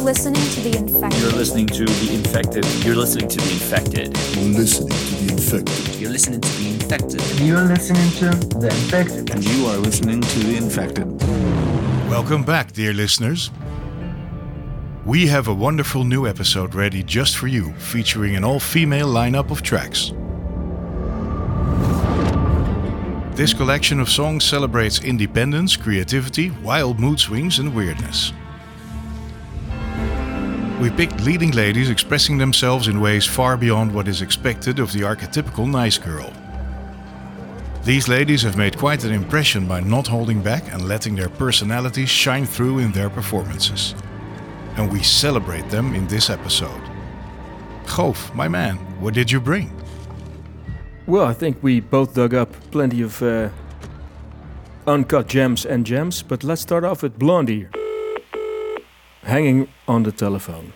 You're listening to The Infected. You're listening to The Infected. You're listening to The Infected. You're listening to The Infected. You're listening to The Infected. You're listening to The Infected. And you are listening to The Infected. Welcome back, dear listeners. We have a wonderful new episode ready just for you, featuring an all female lineup of tracks. This collection of songs celebrates independence, creativity, wild mood swings, and weirdness. We picked leading ladies expressing themselves in ways far beyond what is expected of the archetypical nice girl. These ladies have made quite an impression by not holding back and letting their personalities shine through in their performances. And we celebrate them in this episode. Goof, my man, what did you bring? Well, I think we both dug up plenty of uh, uncut gems and gems, but let's start off with Blondie. Hanging on the telephone.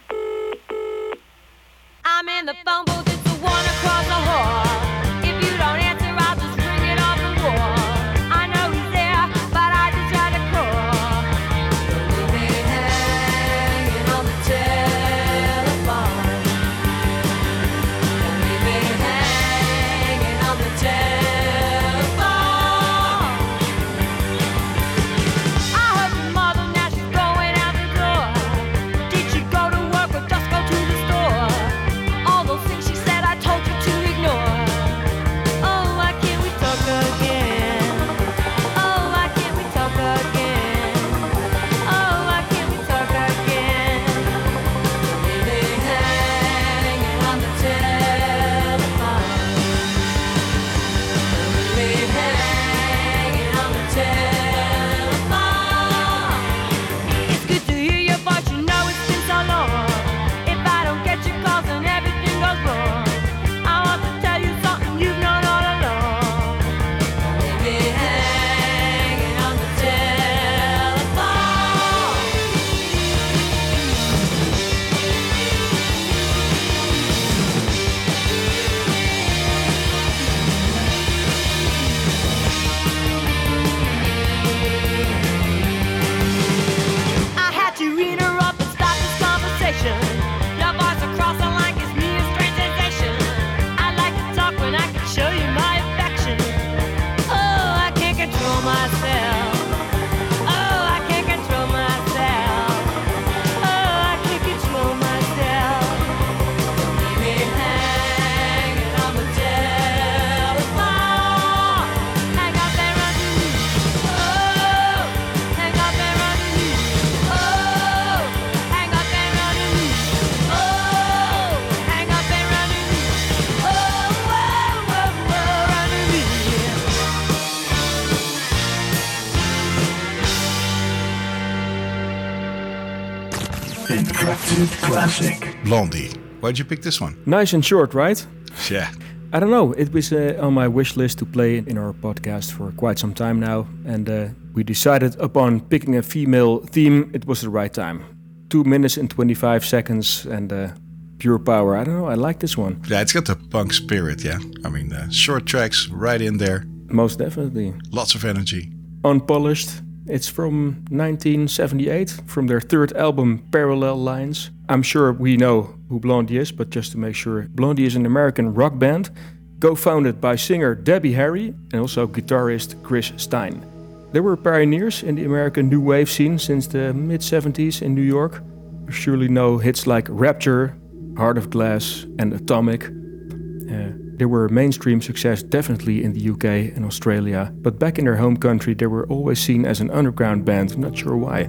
Blondie. Why'd you pick this one? Nice and short, right? Yeah. I don't know. It was uh, on my wish list to play in our podcast for quite some time now, and uh, we decided upon picking a female theme. It was the right time. Two minutes and twenty-five seconds, and uh, pure power. I don't know. I like this one Yeah, it's got the punk spirit, yeah. I mean, uh, short tracks right in there, most definitely. lots of energy. Unpolished. It's from 1978, from their third album, Parallel Lines. I'm sure we know who Blondie is, but just to make sure, Blondie is an American rock band co-founded by singer Debbie Harry and also guitarist Chris Stein. They were pioneers in the American new wave scene since the mid 70s in New York. Surely know hits like Rapture, Heart of Glass, and Atomic. Uh, they were a mainstream success definitely in the UK and Australia, but back in their home country they were always seen as an underground band, not sure why.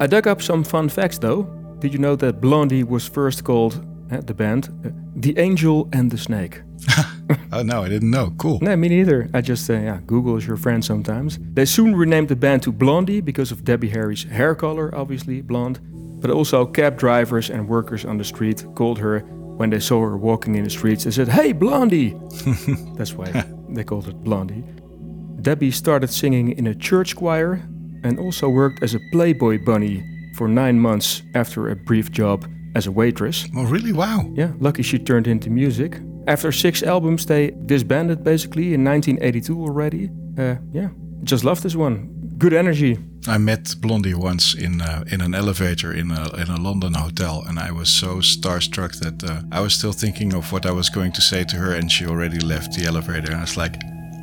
I dug up some fun facts though. Did you know that Blondie was first called, uh, the band, uh, The Angel and the Snake? Oh, no, I didn't know. Cool. No, me neither. I just, uh, yeah, Google is your friend sometimes. They soon renamed the band to Blondie because of Debbie Harry's hair color, obviously blonde. But also cab drivers and workers on the street called her when they saw her walking in the streets. They said, "Hey, Blondie!" That's why they called it Blondie. Debbie started singing in a church choir and also worked as a Playboy bunny for nine months after a brief job as a waitress. Oh, really? Wow. Yeah, lucky she turned into music. After six albums, they disbanded basically in 1982 already. Uh, yeah, just love this one. Good energy. I met Blondie once in uh, in an elevator in a in a London hotel, and I was so starstruck that uh, I was still thinking of what I was going to say to her, and she already left the elevator. And I was like,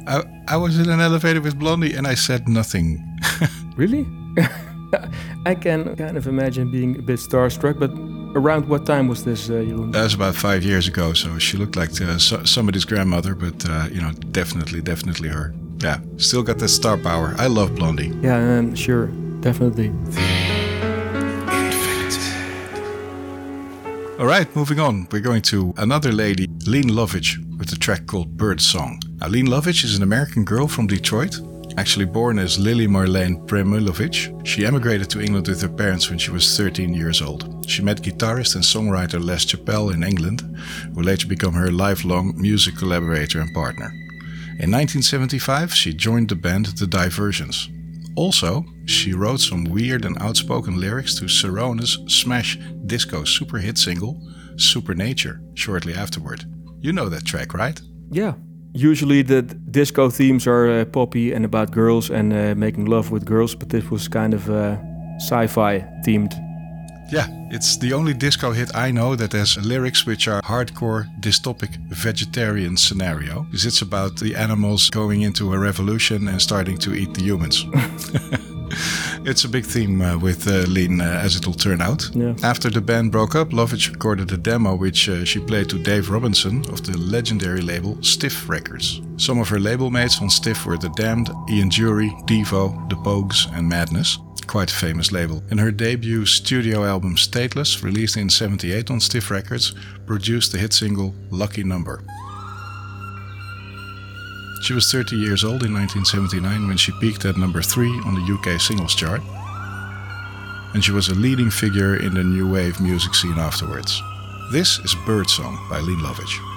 I, I was in an elevator with Blondie, and I said nothing. Really? I can kind of imagine being a bit starstruck, but around what time was this, uh, Jeroen? That was about five years ago, so she looked like uh, so, somebody's grandmother, but uh, you know, definitely, definitely her. Yeah, still got that star power. I love Blondie. yeah, um, sure, definitely. All right, moving on. We're going to another lady, Lene Lovich, with a track called Bird Song. Now, Lene Lovich is an American girl from Detroit, actually born as Lily Marlene Premilovich. She emigrated to England with her parents when she was 13 years old. She met guitarist and songwriter Les Chappell in England, who later became her lifelong music collaborator and partner. In 1975, she joined the band The Diversions. Also, she wrote some weird and outspoken lyrics to Cerrone's smash disco super hit single, Supernature, shortly afterward. You know that track, right? Yeah. Usually the disco themes are uh, poppy and about girls and uh, making love with girls, but this was kind of uh, sci-fi themed. Yeah, it's the only disco hit I know that has lyrics which are hardcore dystopic vegetarian scenario. Because it's about the animals going into a revolution and starting to eat the humans. it's a big theme uh, with uh, Lene, uh, as it'll turn out. Yeah. After the band broke up, Lovich recorded a demo which uh, she played to Dave Robinson of the legendary label Stiff Records. Some of her label mates on Stiff were The Damned, Ian Dury, Devo, The Pogues, and Madness. Quite a famous label. And her debut studio album Stateless, released in 78 on Stiff Records, produced the hit single Lucky Number. She was 30 years old in 1979 when she peaked at number 3 on the UK singles chart. And she was a leading figure in the new wave music scene afterwards. This is Birdsong by Lene Lovich.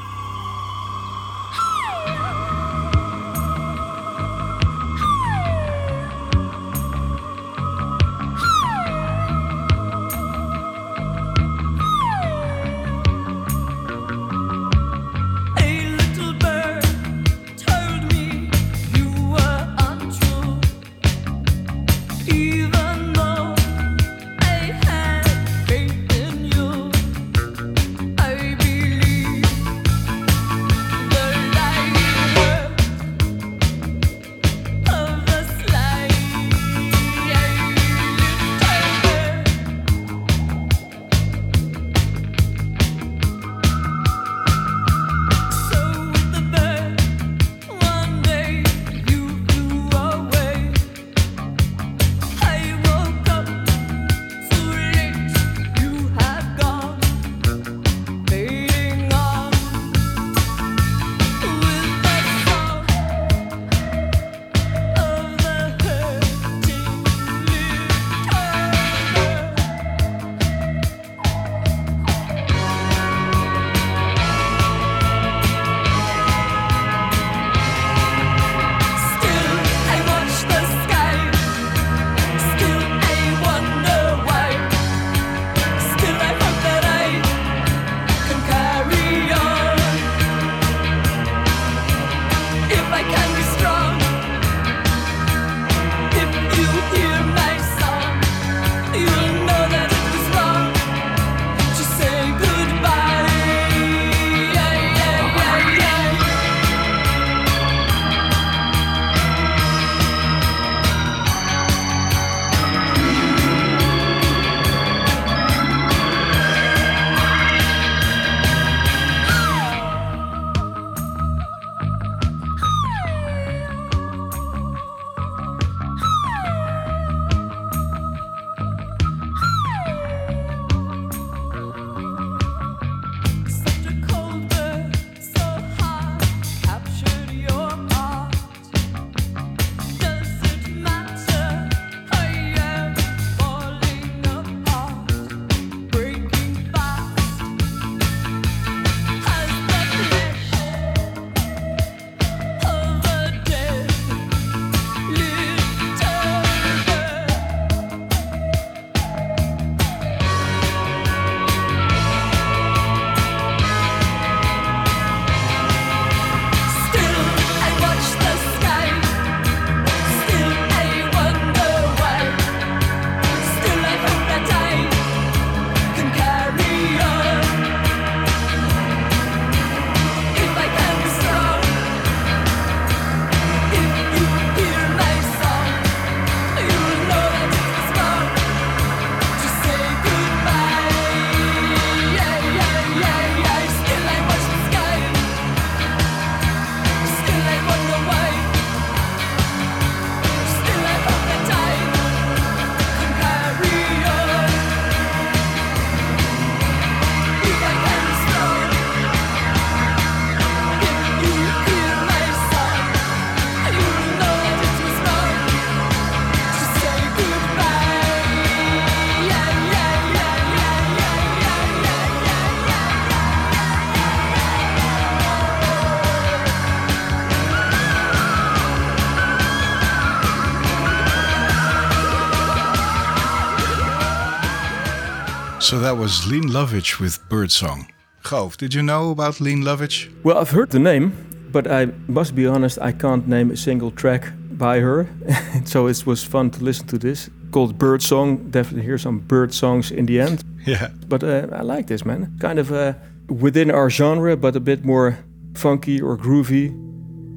So that was Lene Lovich with Birdsong. Goof, did you know about Lene Lovich? Well, I've heard the name, but I must be honest, I can't name a single track by her. so it was fun to listen to this. Called Bird Song. Definitely hear some bird songs in the end. Yeah. But uh, I like this, man. Kind of uh, within our genre, but a bit more funky or groovy.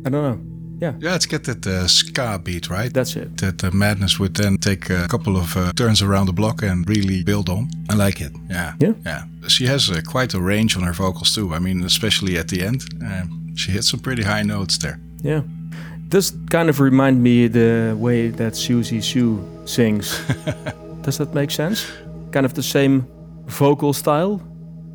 I don't know. Yeah, Yeah, it's got that uh, ska beat, right? that's it. that uh, Madness would then take a couple of uh, turns around the block and really build on. I like it. Yeah. Yeah? Yeah. She has uh, quite a range on her vocals too. I mean, especially at the end, uh, she hits some pretty high notes there. Yeah. Does kind of remind me the way that Siouxsie Sioux sings. Does that make sense? Kind of the same vocal style?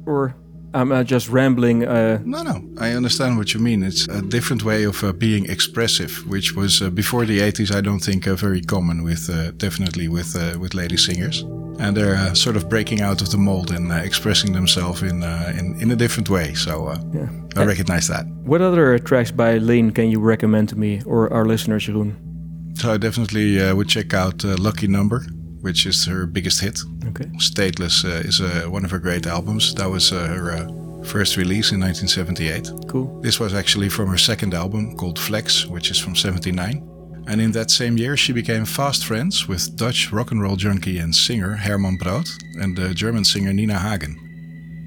Or am I just rambling? Uh, No, no, I understand what you mean. It's a different way of uh, being expressive, which was uh, before the 80s. I don't think uh, very common with uh, definitely with uh, with lady singers, and they're uh, sort of breaking out of the mold and uh, expressing themselves in, uh, in in a different way. So uh, yeah. I recognize that. What other tracks by Lene can you recommend to me or our listeners, Jeroen? So I definitely uh, would check out uh, Lucky Number, which is her biggest hit. Okay. Stateless uh, is uh, one of her great albums. That was uh, her uh, first release in 1978. Cool. This was actually from her second album called Flex, which is from 79. And in that same year, she became fast friends with Dutch rock and roll junkie and singer Herman Brood and the German singer Nina Hagen.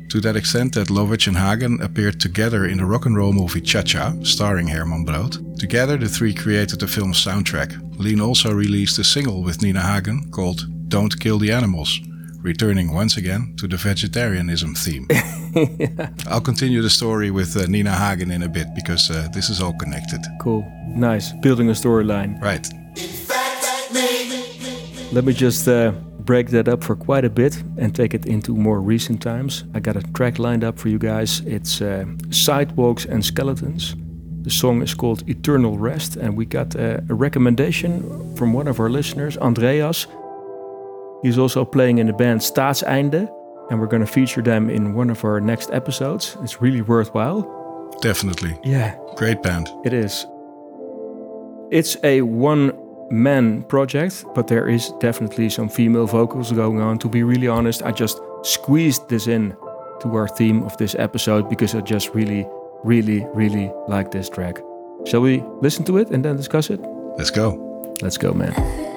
To that extent that Lovich and Hagen appeared together in the rock and roll movie Cha Cha, starring Herman Brood. Together, the three created the film's soundtrack. Lene also released a single with Nina Hagen called Don't Kill the Animals, returning once again to the vegetarianism theme. I'll continue the story with uh, Nina Hagen in a bit because uh, this is all connected. Cool. Nice. Building a storyline. Right. Let me just uh, break that up for quite a bit and take it into more recent times. I got a track lined up for you guys. It's uh, Sidewalks and Skeletons. The song is called Eternal Rest, and we got uh, a recommendation from one of our listeners, Andreas. He's also playing in the band Staatseinde, and we're going to feature them in one of our next episodes. It's really worthwhile. Definitely. Yeah, Great band. it is. It's a one man project, but there is definitely some female vocals going on. To be really honest, I just squeezed this in to our theme of this episode because I just really, really, really like this track. Shall we listen to it and then discuss it? Let's go. Let's go, man.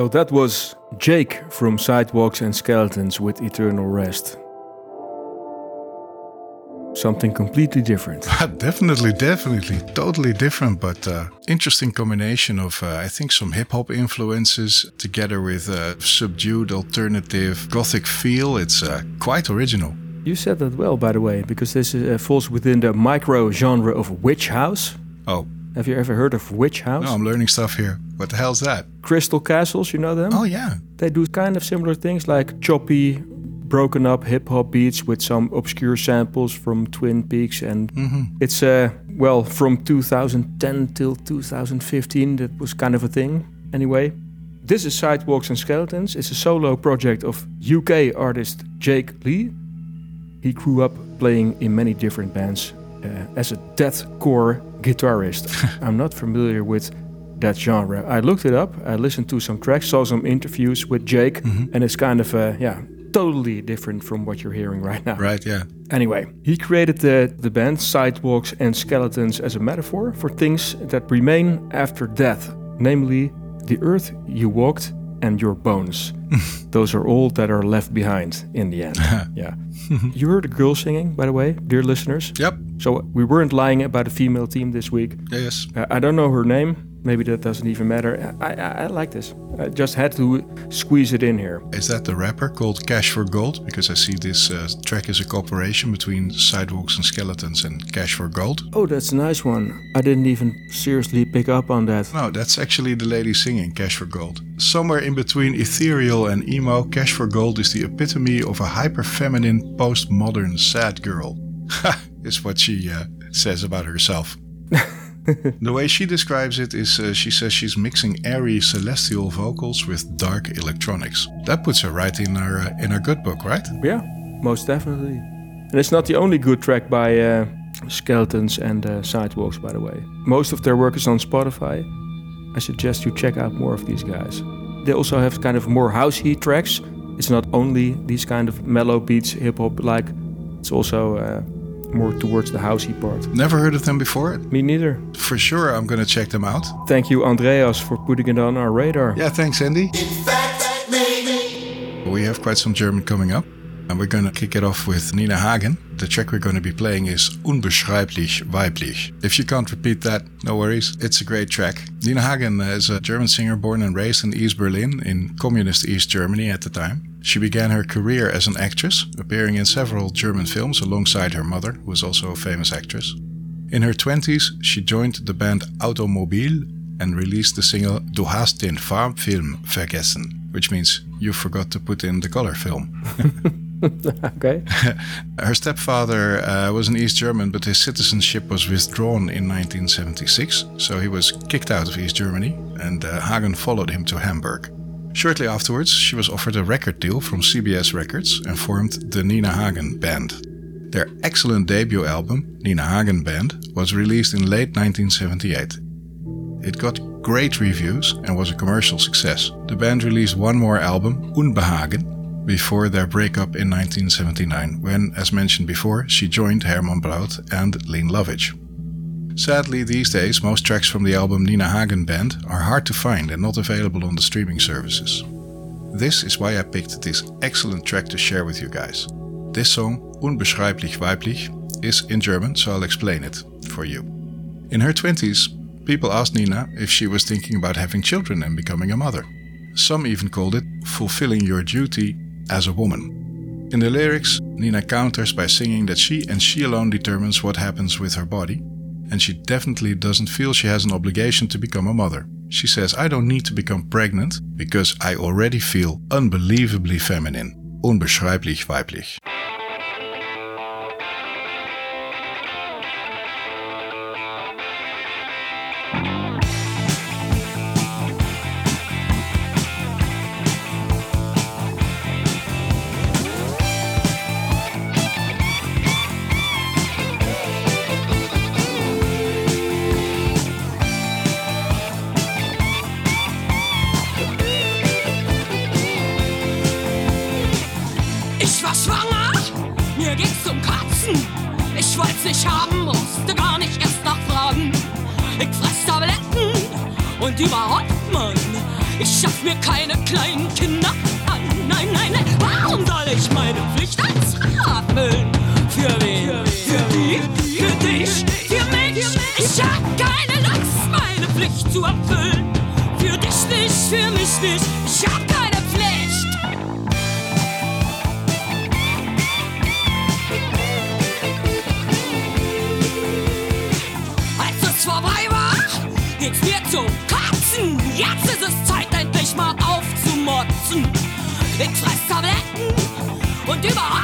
So that was Jake from Sidewalks and Skeletons with Eternal Rest. Something completely different. definitely, definitely, totally different, but uh, interesting combination of uh, I think some hip hop influences together with a subdued alternative gothic feel. It's uh, quite original. You said that well, by the way, because this uh, falls within the micro genre of witch house. Oh, Have you ever heard of witch house? no, I'm learning stuff here. What the hell's that? Crystal Castles, you know them? Oh yeah, They do kind of similar things like choppy, broken up hip hop beats with some obscure samples from Twin Peaks. And it's, uh, well, from 2010 till 2015, that was kind of a thing. Anyway, this is Sidewalks and Skeletons. It's a solo project of UK artist Jake Lee. He grew up playing in many different bands as a deathcore guitarist. I'm not familiar with that genre. I looked it up. I listened to some tracks, saw some interviews with Jake, and it's kind of uh, yeah, totally different from what you're hearing right now. right, yeah. Anyway, he created the, the band Sidewalks and Skeletons as a metaphor for things that remain after death, namely the earth you walked and your bones. Those are all that are left behind in the end. yeah. you heard a girl singing, by the way, dear listeners. Yep. So we weren't lying about a female team this week. Yes. Uh, I don't know her name. Maybe that doesn't even matter. I, I, I like this. I just had to squeeze it in here. Is that the rapper called Cash for Gold? Because I see this uh, track is a cooperation between Sidewalks and Skeletons and Cash for Gold. Oh, that's a nice one. I didn't even seriously pick up on that. No, that's actually the lady singing Cash for Gold. Somewhere in between ethereal and emo, Cash for Gold is the epitome of a hyper feminine, postmodern sad girl. Ha! is what she uh, says about herself. the way she describes it is uh, she says she's mixing airy celestial vocals with dark electronics. That puts her right in our uh, in our good book, right? Yeah, most definitely. And it's not the only good track by uh, Skeletons and uh, Sidewalks, by the way. Most of their work is on Spotify. I suggest you check out more of these guys. They also have kind of more housey tracks. It's not only these kind of mellow beats, hip hop like. It's also uh, more towards the housey part. Never heard of them before. Me neither. For sure, I'm gonna check them out. Thank you, Andreas, for putting it on our radar. Yeah, thanks, Andy. We have quite some German coming up, and we're gonna kick it off with Nina Hagen. The track we're gonna be playing is Unbeschreiblich Weiblich. If you can't repeat that, no worries, it's a great track. Nina Hagen is a German singer born and raised in East Berlin, in communist East Germany at the time. She began her career as an actress, appearing in several German films alongside her mother, who was also a famous actress. In her 20s, she joined the band Automobil and released the single Du hast den Farbfilm vergessen, which means you forgot to put in the color film. Okay. Her stepfather uh, was an East German, but his citizenship was withdrawn in 1976, so he was kicked out of East Germany, and uh, Hagen followed him to Hamburg. Shortly afterwards, she was offered a record deal from CBS Records and formed the Nina Hagen Band. Their excellent debut album, Nina Hagen Band, was released in late 1978. It got great reviews and was a commercial success. The band released one more album, Unbehagen, before their breakup in 1979, when, as mentioned before, she joined Herman Brood and Lene Lovich. Sadly, these days, most tracks from the album Nina Hagen Band are hard to find and not available on the streaming services. This is why I picked this excellent track to share with you guys. This song, Unbeschreiblich Weiblich, is in German, so I'll explain it for you. In her 20s, people asked Nina if she was thinking about having children and becoming a mother. Some even called it fulfilling your duty as a woman. In the lyrics, Nina counters by singing that she and she alone determines what happens with her body, and she definitely doesn't feel she has an obligation to become a mother. She says, I don't need to become pregnant because I already feel unbelievably feminine. Unbeschreiblich weiblich. Und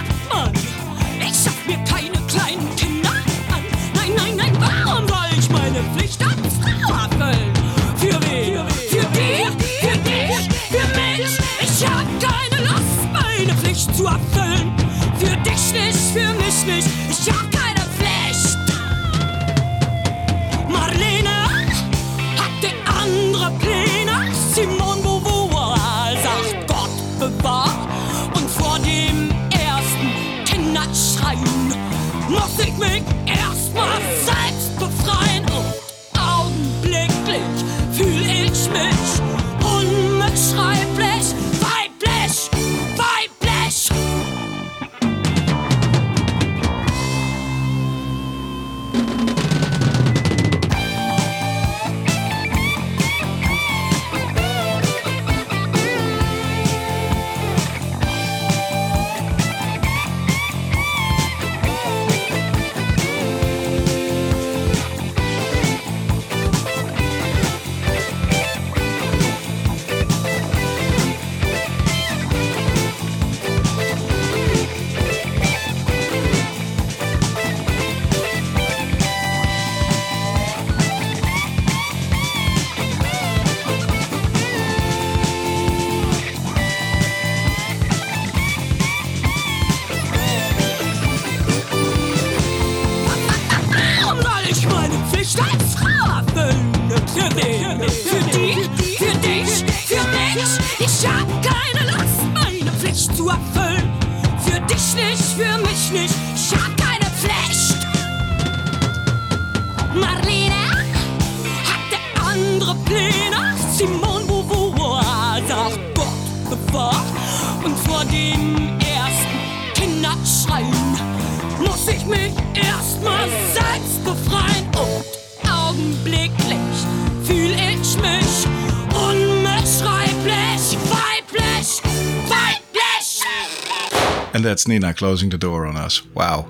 that's Nina closing the door on us. Wow.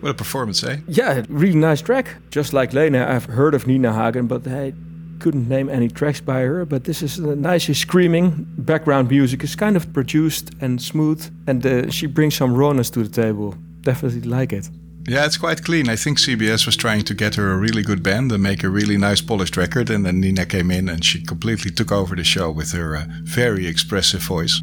What a performance, eh? Yeah, really nice track. Just like Lene, I've heard of Nina Hagen, but I couldn't name any tracks by her. But this is a nice screaming background music. It's kind of produced and smooth, and uh, she brings some rawness to the table. Definitely like it. Yeah, it's quite clean. I think CBS was trying to get her a really good band and make a really nice polished record. And then Nina came in and she completely took over the show with her uh, very expressive voice.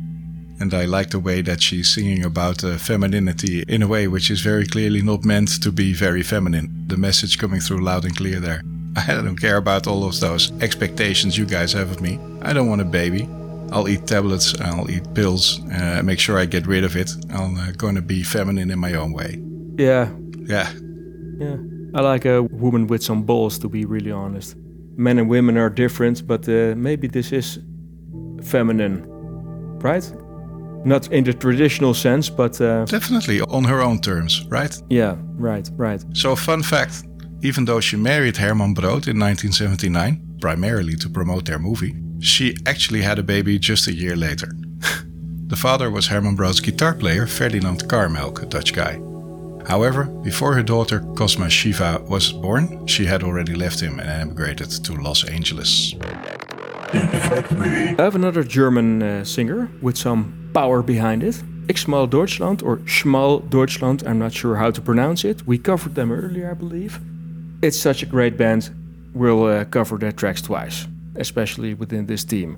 And I like the way that she's singing about uh, femininity in a way which is very clearly not meant to be very feminine. The message coming through loud and clear there. I don't care about all of those expectations you guys have of me. I don't want a baby. I'll eat tablets, I'll eat pills, uh, make sure I get rid of it. I'm uh, going to be feminine in my own way. Yeah, Yeah, yeah. I like a woman with some balls, to be really honest. Men and women are different, but uh, maybe this is feminine, right? Not in the traditional sense, but uh, definitely on her own terms, right? yeah, right, right. So, fun fact even though she married Herman Brood in 1979, primarily to promote their movie, she actually had a baby just a year later. the father was Herman Brood's guitar player Ferdinand Karmelk, a Dutch guy. However, before her daughter Cosma Shiva was born, she had already left him and emigrated to Los Angeles. I have another German uh, singer with some power behind it. Xmal Deutschland or Schmal Deutschland, I'm not sure how to pronounce it. We covered them earlier, I believe. It's such a great band. We'll uh, cover their tracks twice, especially within this theme.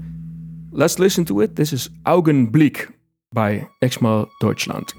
Let's listen to it. This is Augenblick by Xmal Deutschland.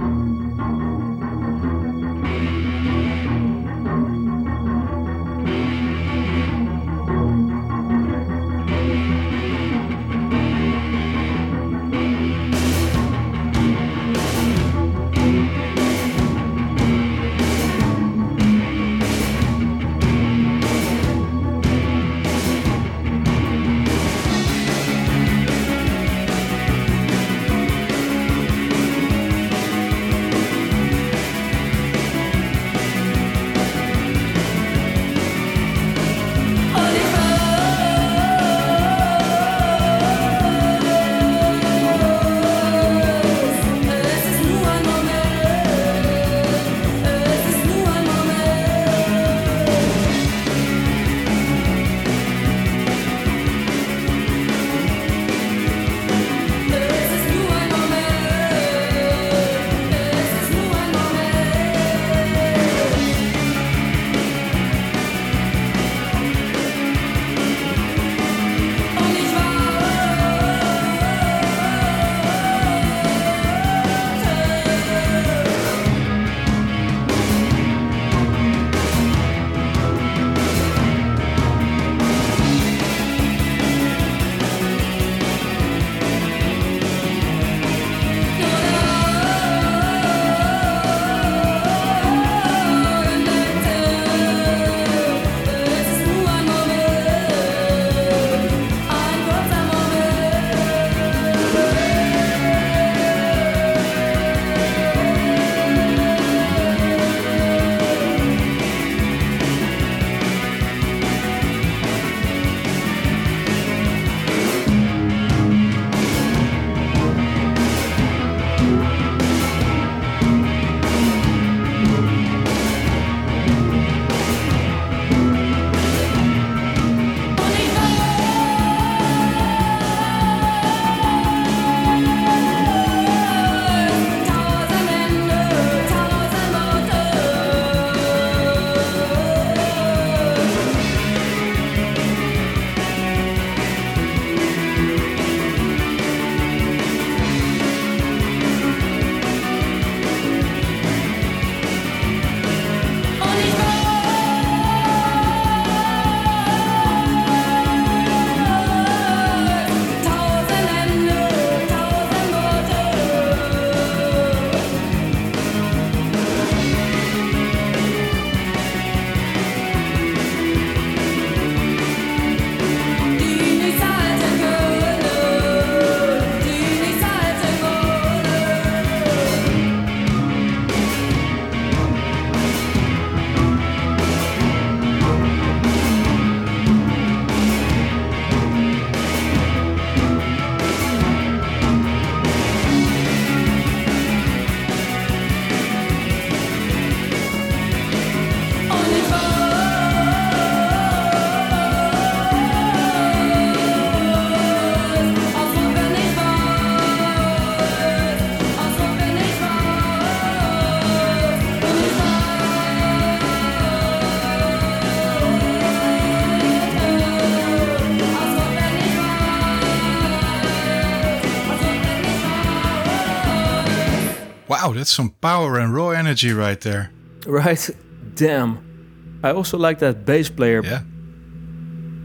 Wow, that's some power and raw energy right there. Right? Damn. I also like that bass player. Yeah.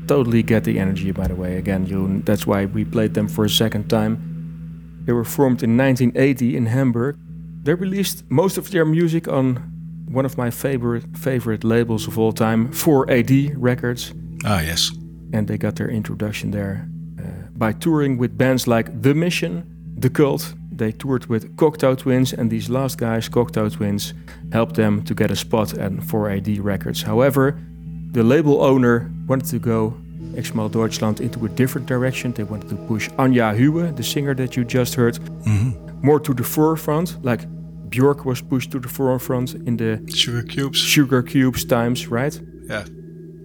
Totally get the energy, by the way. Again, you, that's why we played them for a second time. They were formed in 1980 in Hamburg. They released most of their music on one of my favorite favorite labels of all time, 4AD Records, Ah, yes. and they got their introduction there uh, by touring with bands like The Mission, The Cult. They toured with Cocteau Twins, and these last guys, Cocteau Twins, helped them to get a spot at 4AD Records. However, the label owner wanted to go Xmal Deutschland into a different direction. They wanted to push Anja Huwe, the singer that you just heard, mm-hmm. more to the forefront, like Björk was pushed to the forefront in the Sugarcubes. Sugar Cubes times, right? Yeah.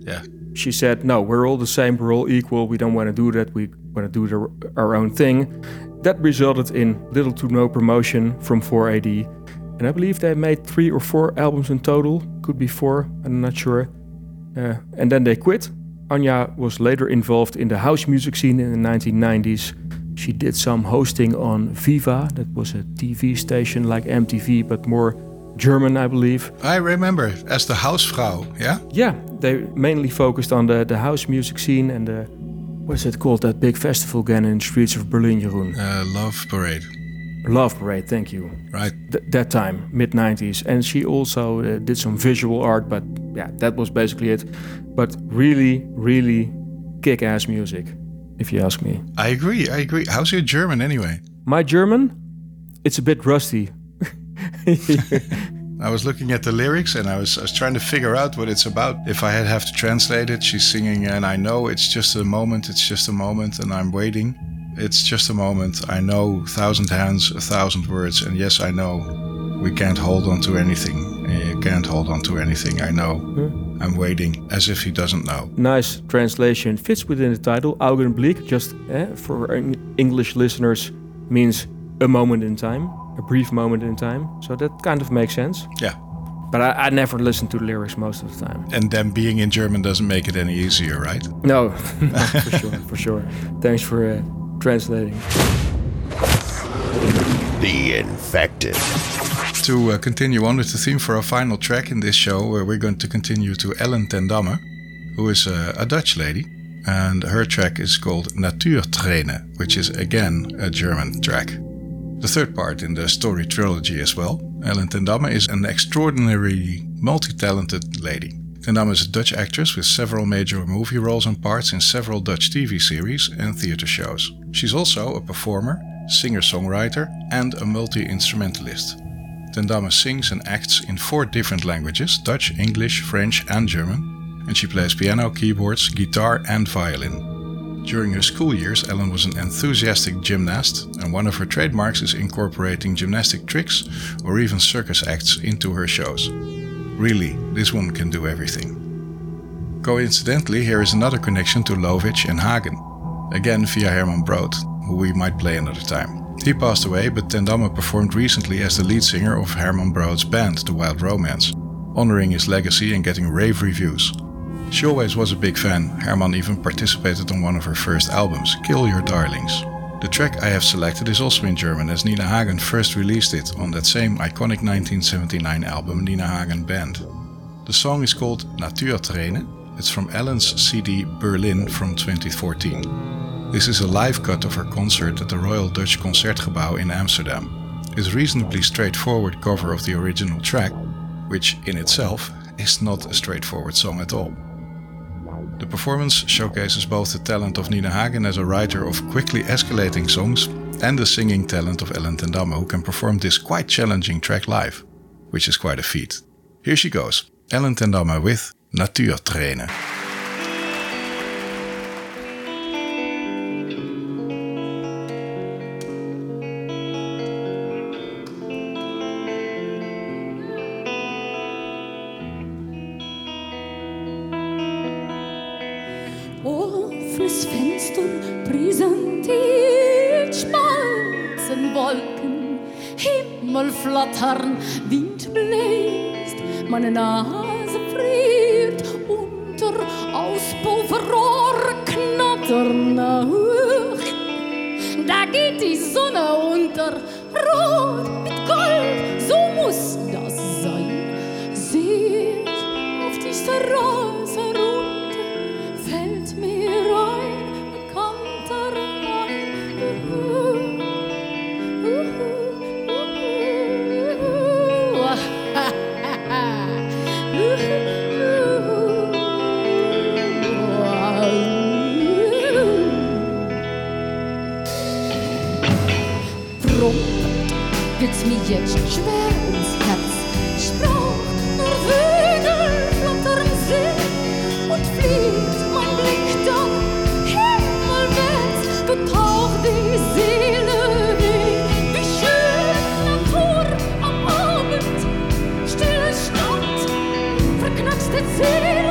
Yeah. She said, No, we're all the same, we're all equal, we don't want to do that, we want to do the, our own thing. That resulted in little to no promotion from 4AD. And I believe they made three or four albums in total, could be four, I'm not sure. Uh, and then they quit. Anja was later involved in the house music scene in the 1990s. She did some hosting on Viva, that was a TV station like MTV, but more German, I believe. I remember as the Hausfrau, yeah? Yeah, they mainly focused on the, the house music scene and the, what's it called, that big festival again in the streets of Berlin, Jeroen? Uh, Love Parade. Love Parade, thank you. Right. Th- that time, mid 90s. And she also uh, did some visual art, but yeah, that was basically it. But really, really kick ass music, if you ask me. I agree. I agree. How's your German anyway? My German, it's a bit rusty. I was looking at the lyrics and I was, I was trying to figure out what it's about. If I had have to translate it, she's singing, and I know it's just a moment, it's just a moment, and I'm waiting. It's just a moment. I know thousand hands, a thousand words, and yes, I know we can't hold on to anything. You can't hold on to anything. I know. I'm waiting, as if he doesn't know. nice translation fits within the title augenblick just eh, for english listeners means a moment in time a brief moment in time so that kind of makes sense Yeah. but i, I never listen to the lyrics most of the time And then being in German doesn't make it any easier, right? no, no for sure for sure thanks for uh, translating The infected. To uh, continue on with the theme for our final track in this show, uh, we're going to continue to Ellen ten Damme, who is uh, a Dutch lady, and her track is called Naturträne, which is again a German track. The third part in the story trilogy as well. Ellen ten Damme is an extraordinarily multi-talented lady. Ten Damme is a Dutch actress with several major movie roles and parts in several Dutch TV series and theater shows. She's also a performer, singer-songwriter, and a multi-instrumentalist. Ten Damme sings and acts in four different languages Dutch, English, French, and German, and she plays piano, keyboards, guitar, and violin. During her school years, Ellen was an enthusiastic gymnast, and one of her trademarks is incorporating gymnastic tricks or even circus acts into her shows. Really, this woman can do everything. Coincidentally, here is another connection to Lovich and Hagen, again via Herman Brood, who we might play another time. He passed away, but Ten Damme performed recently as the lead singer of Herman Brood's band, The Wild Romance, honoring his legacy and getting rave reviews. She always was a big fan. Herman even participated on one of her first albums, Kill Your Darlings. The track I have selected is also in German, as Nina Hagen first released it on that same iconic 1979 album Nina Hagen Band. The song is called Naturträne. It's from Ellen's CD Berlin from 2014. This is a live cut of her concert at the Royal Dutch Concertgebouw in Amsterdam. It's reasonably straightforward cover of the original track, which in itself is not a straightforward song at all. The performance showcases both the talent of Nina Hagen as a writer of quickly escalating songs and the singing talent of Ellen ten who can perform this quite challenging track live, which is quite a feat. Here she goes, Ellen ten Damme with Naturträne. Offenes Fenster präsentiert schmalzen Wolken, Himmel flattern, Wind bläst, meine Nase friert unter Auspulverrohr knattern. Da geht die Sonne jetzt schwer ums Herz. Brauch nur Flügel, flattern See und fliegt mein Blick dann himmelwärts, getaucht die Seele weh. Wie schön Natur am Abend, stille Stadt, verknackste Seele,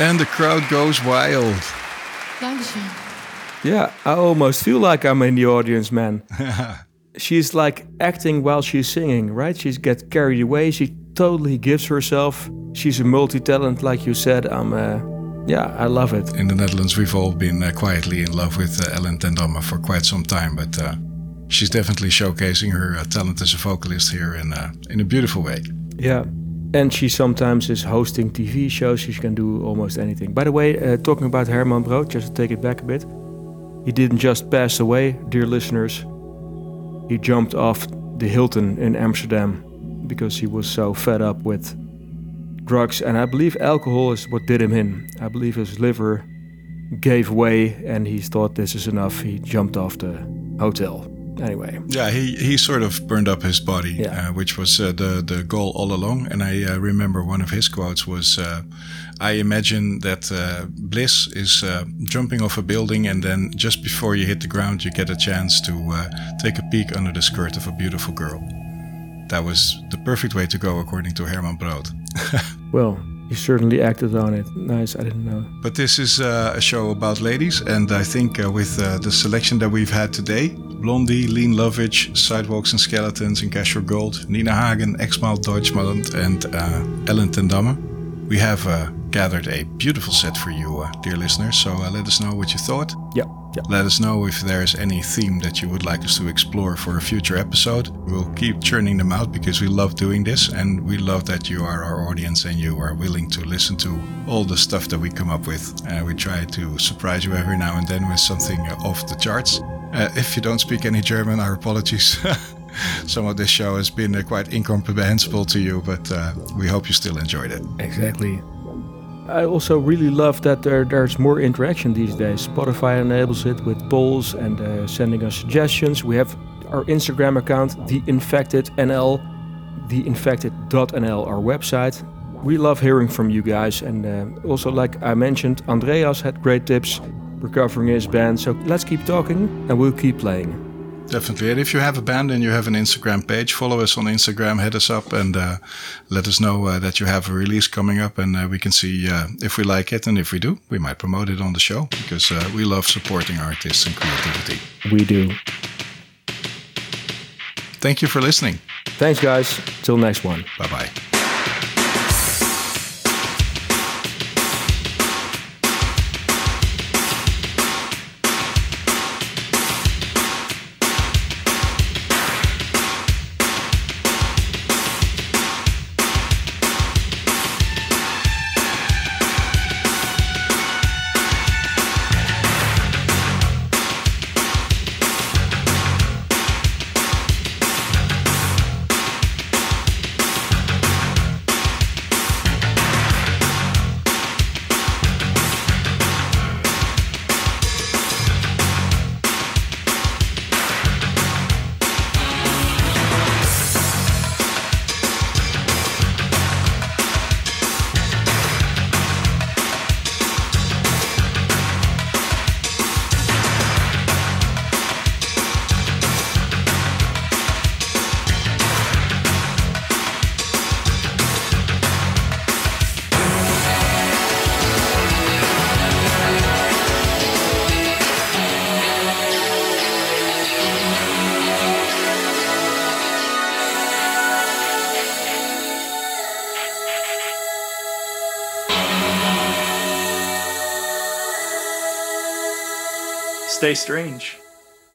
And the crowd goes wild. Dankeschön. Yeah, I almost feel like I'm in the audience, man. she's like acting while she's singing, right? She gets carried away. She totally gives herself. She's a multi-talent, like you said. I'm, uh, yeah, I love it. In the Netherlands, we've all been uh, quietly in love with uh, Ellen ten for quite some time, but uh, she's definitely showcasing her uh, talent as a vocalist here in uh, in a beautiful way. Yeah, and she sometimes is hosting TV shows. She can do almost anything. By the way, uh, talking about Herman Brood, just to take it back a bit, he didn't just pass away, dear listeners. He jumped off the Hilton in Amsterdam because he was so fed up with drugs, and I believe alcohol is what did him in. I believe his liver gave way, and he thought this is enough. He jumped off the hotel. Anyway, Yeah, he, he sort of burned up his body, Yeah. uh, which was uh, the the goal all along. And I uh, remember one of his quotes was, uh, "I imagine that uh, bliss is uh, jumping off a building, and then just before you hit the ground, you get a chance to uh, take a peek under the skirt of a beautiful girl." That was the perfect way to go, according to Herman Brood. well, he certainly acted on it. Nice, I didn't know. But this is uh, a show about ladies, and I think uh, with uh, the selection that we've had today Blondie, Lene Lovich, Sidewalks and Skeletons, and Casher Gold, Nina Hagen, Xmal Deutschland, and uh, Ellen ten we have uh, gathered a beautiful set for you, uh, dear listeners. So uh, let us know what you thought. Yeah, yeah. Let us know if there's any theme that you would like us to explore for a future episode. We'll keep churning them out because we love doing this and we love that you are our audience and you are willing to listen to all the stuff that we come up with. Uh, we try to surprise you every now and then with something uh, off the charts. Uh, if you don't speak any German, our apologies. Some of this show has been uh, quite incomprehensible to you, but uh, we hope you still enjoyed it. Exactly. I also really love that there, there's more interaction these days. Spotify enables it with polls and uh, sending us suggestions. We have our Instagram account, theinfectednl, theinfected.nl, our website. We love hearing from you guys, and uh, also, like I mentioned, Andreas had great tips recovering his band. So let's keep talking, and we'll keep playing. Definitely. And if you have a band and you have an Instagram page, follow us on Instagram, hit us up, and uh, let us know uh, that you have a release coming up, and uh, we can see uh, if we like it. And if we do, we might promote it on the show because uh, we love supporting artists and creativity. We do. Thank you for listening. Thanks, guys. Till next one. Bye bye. Stay strange.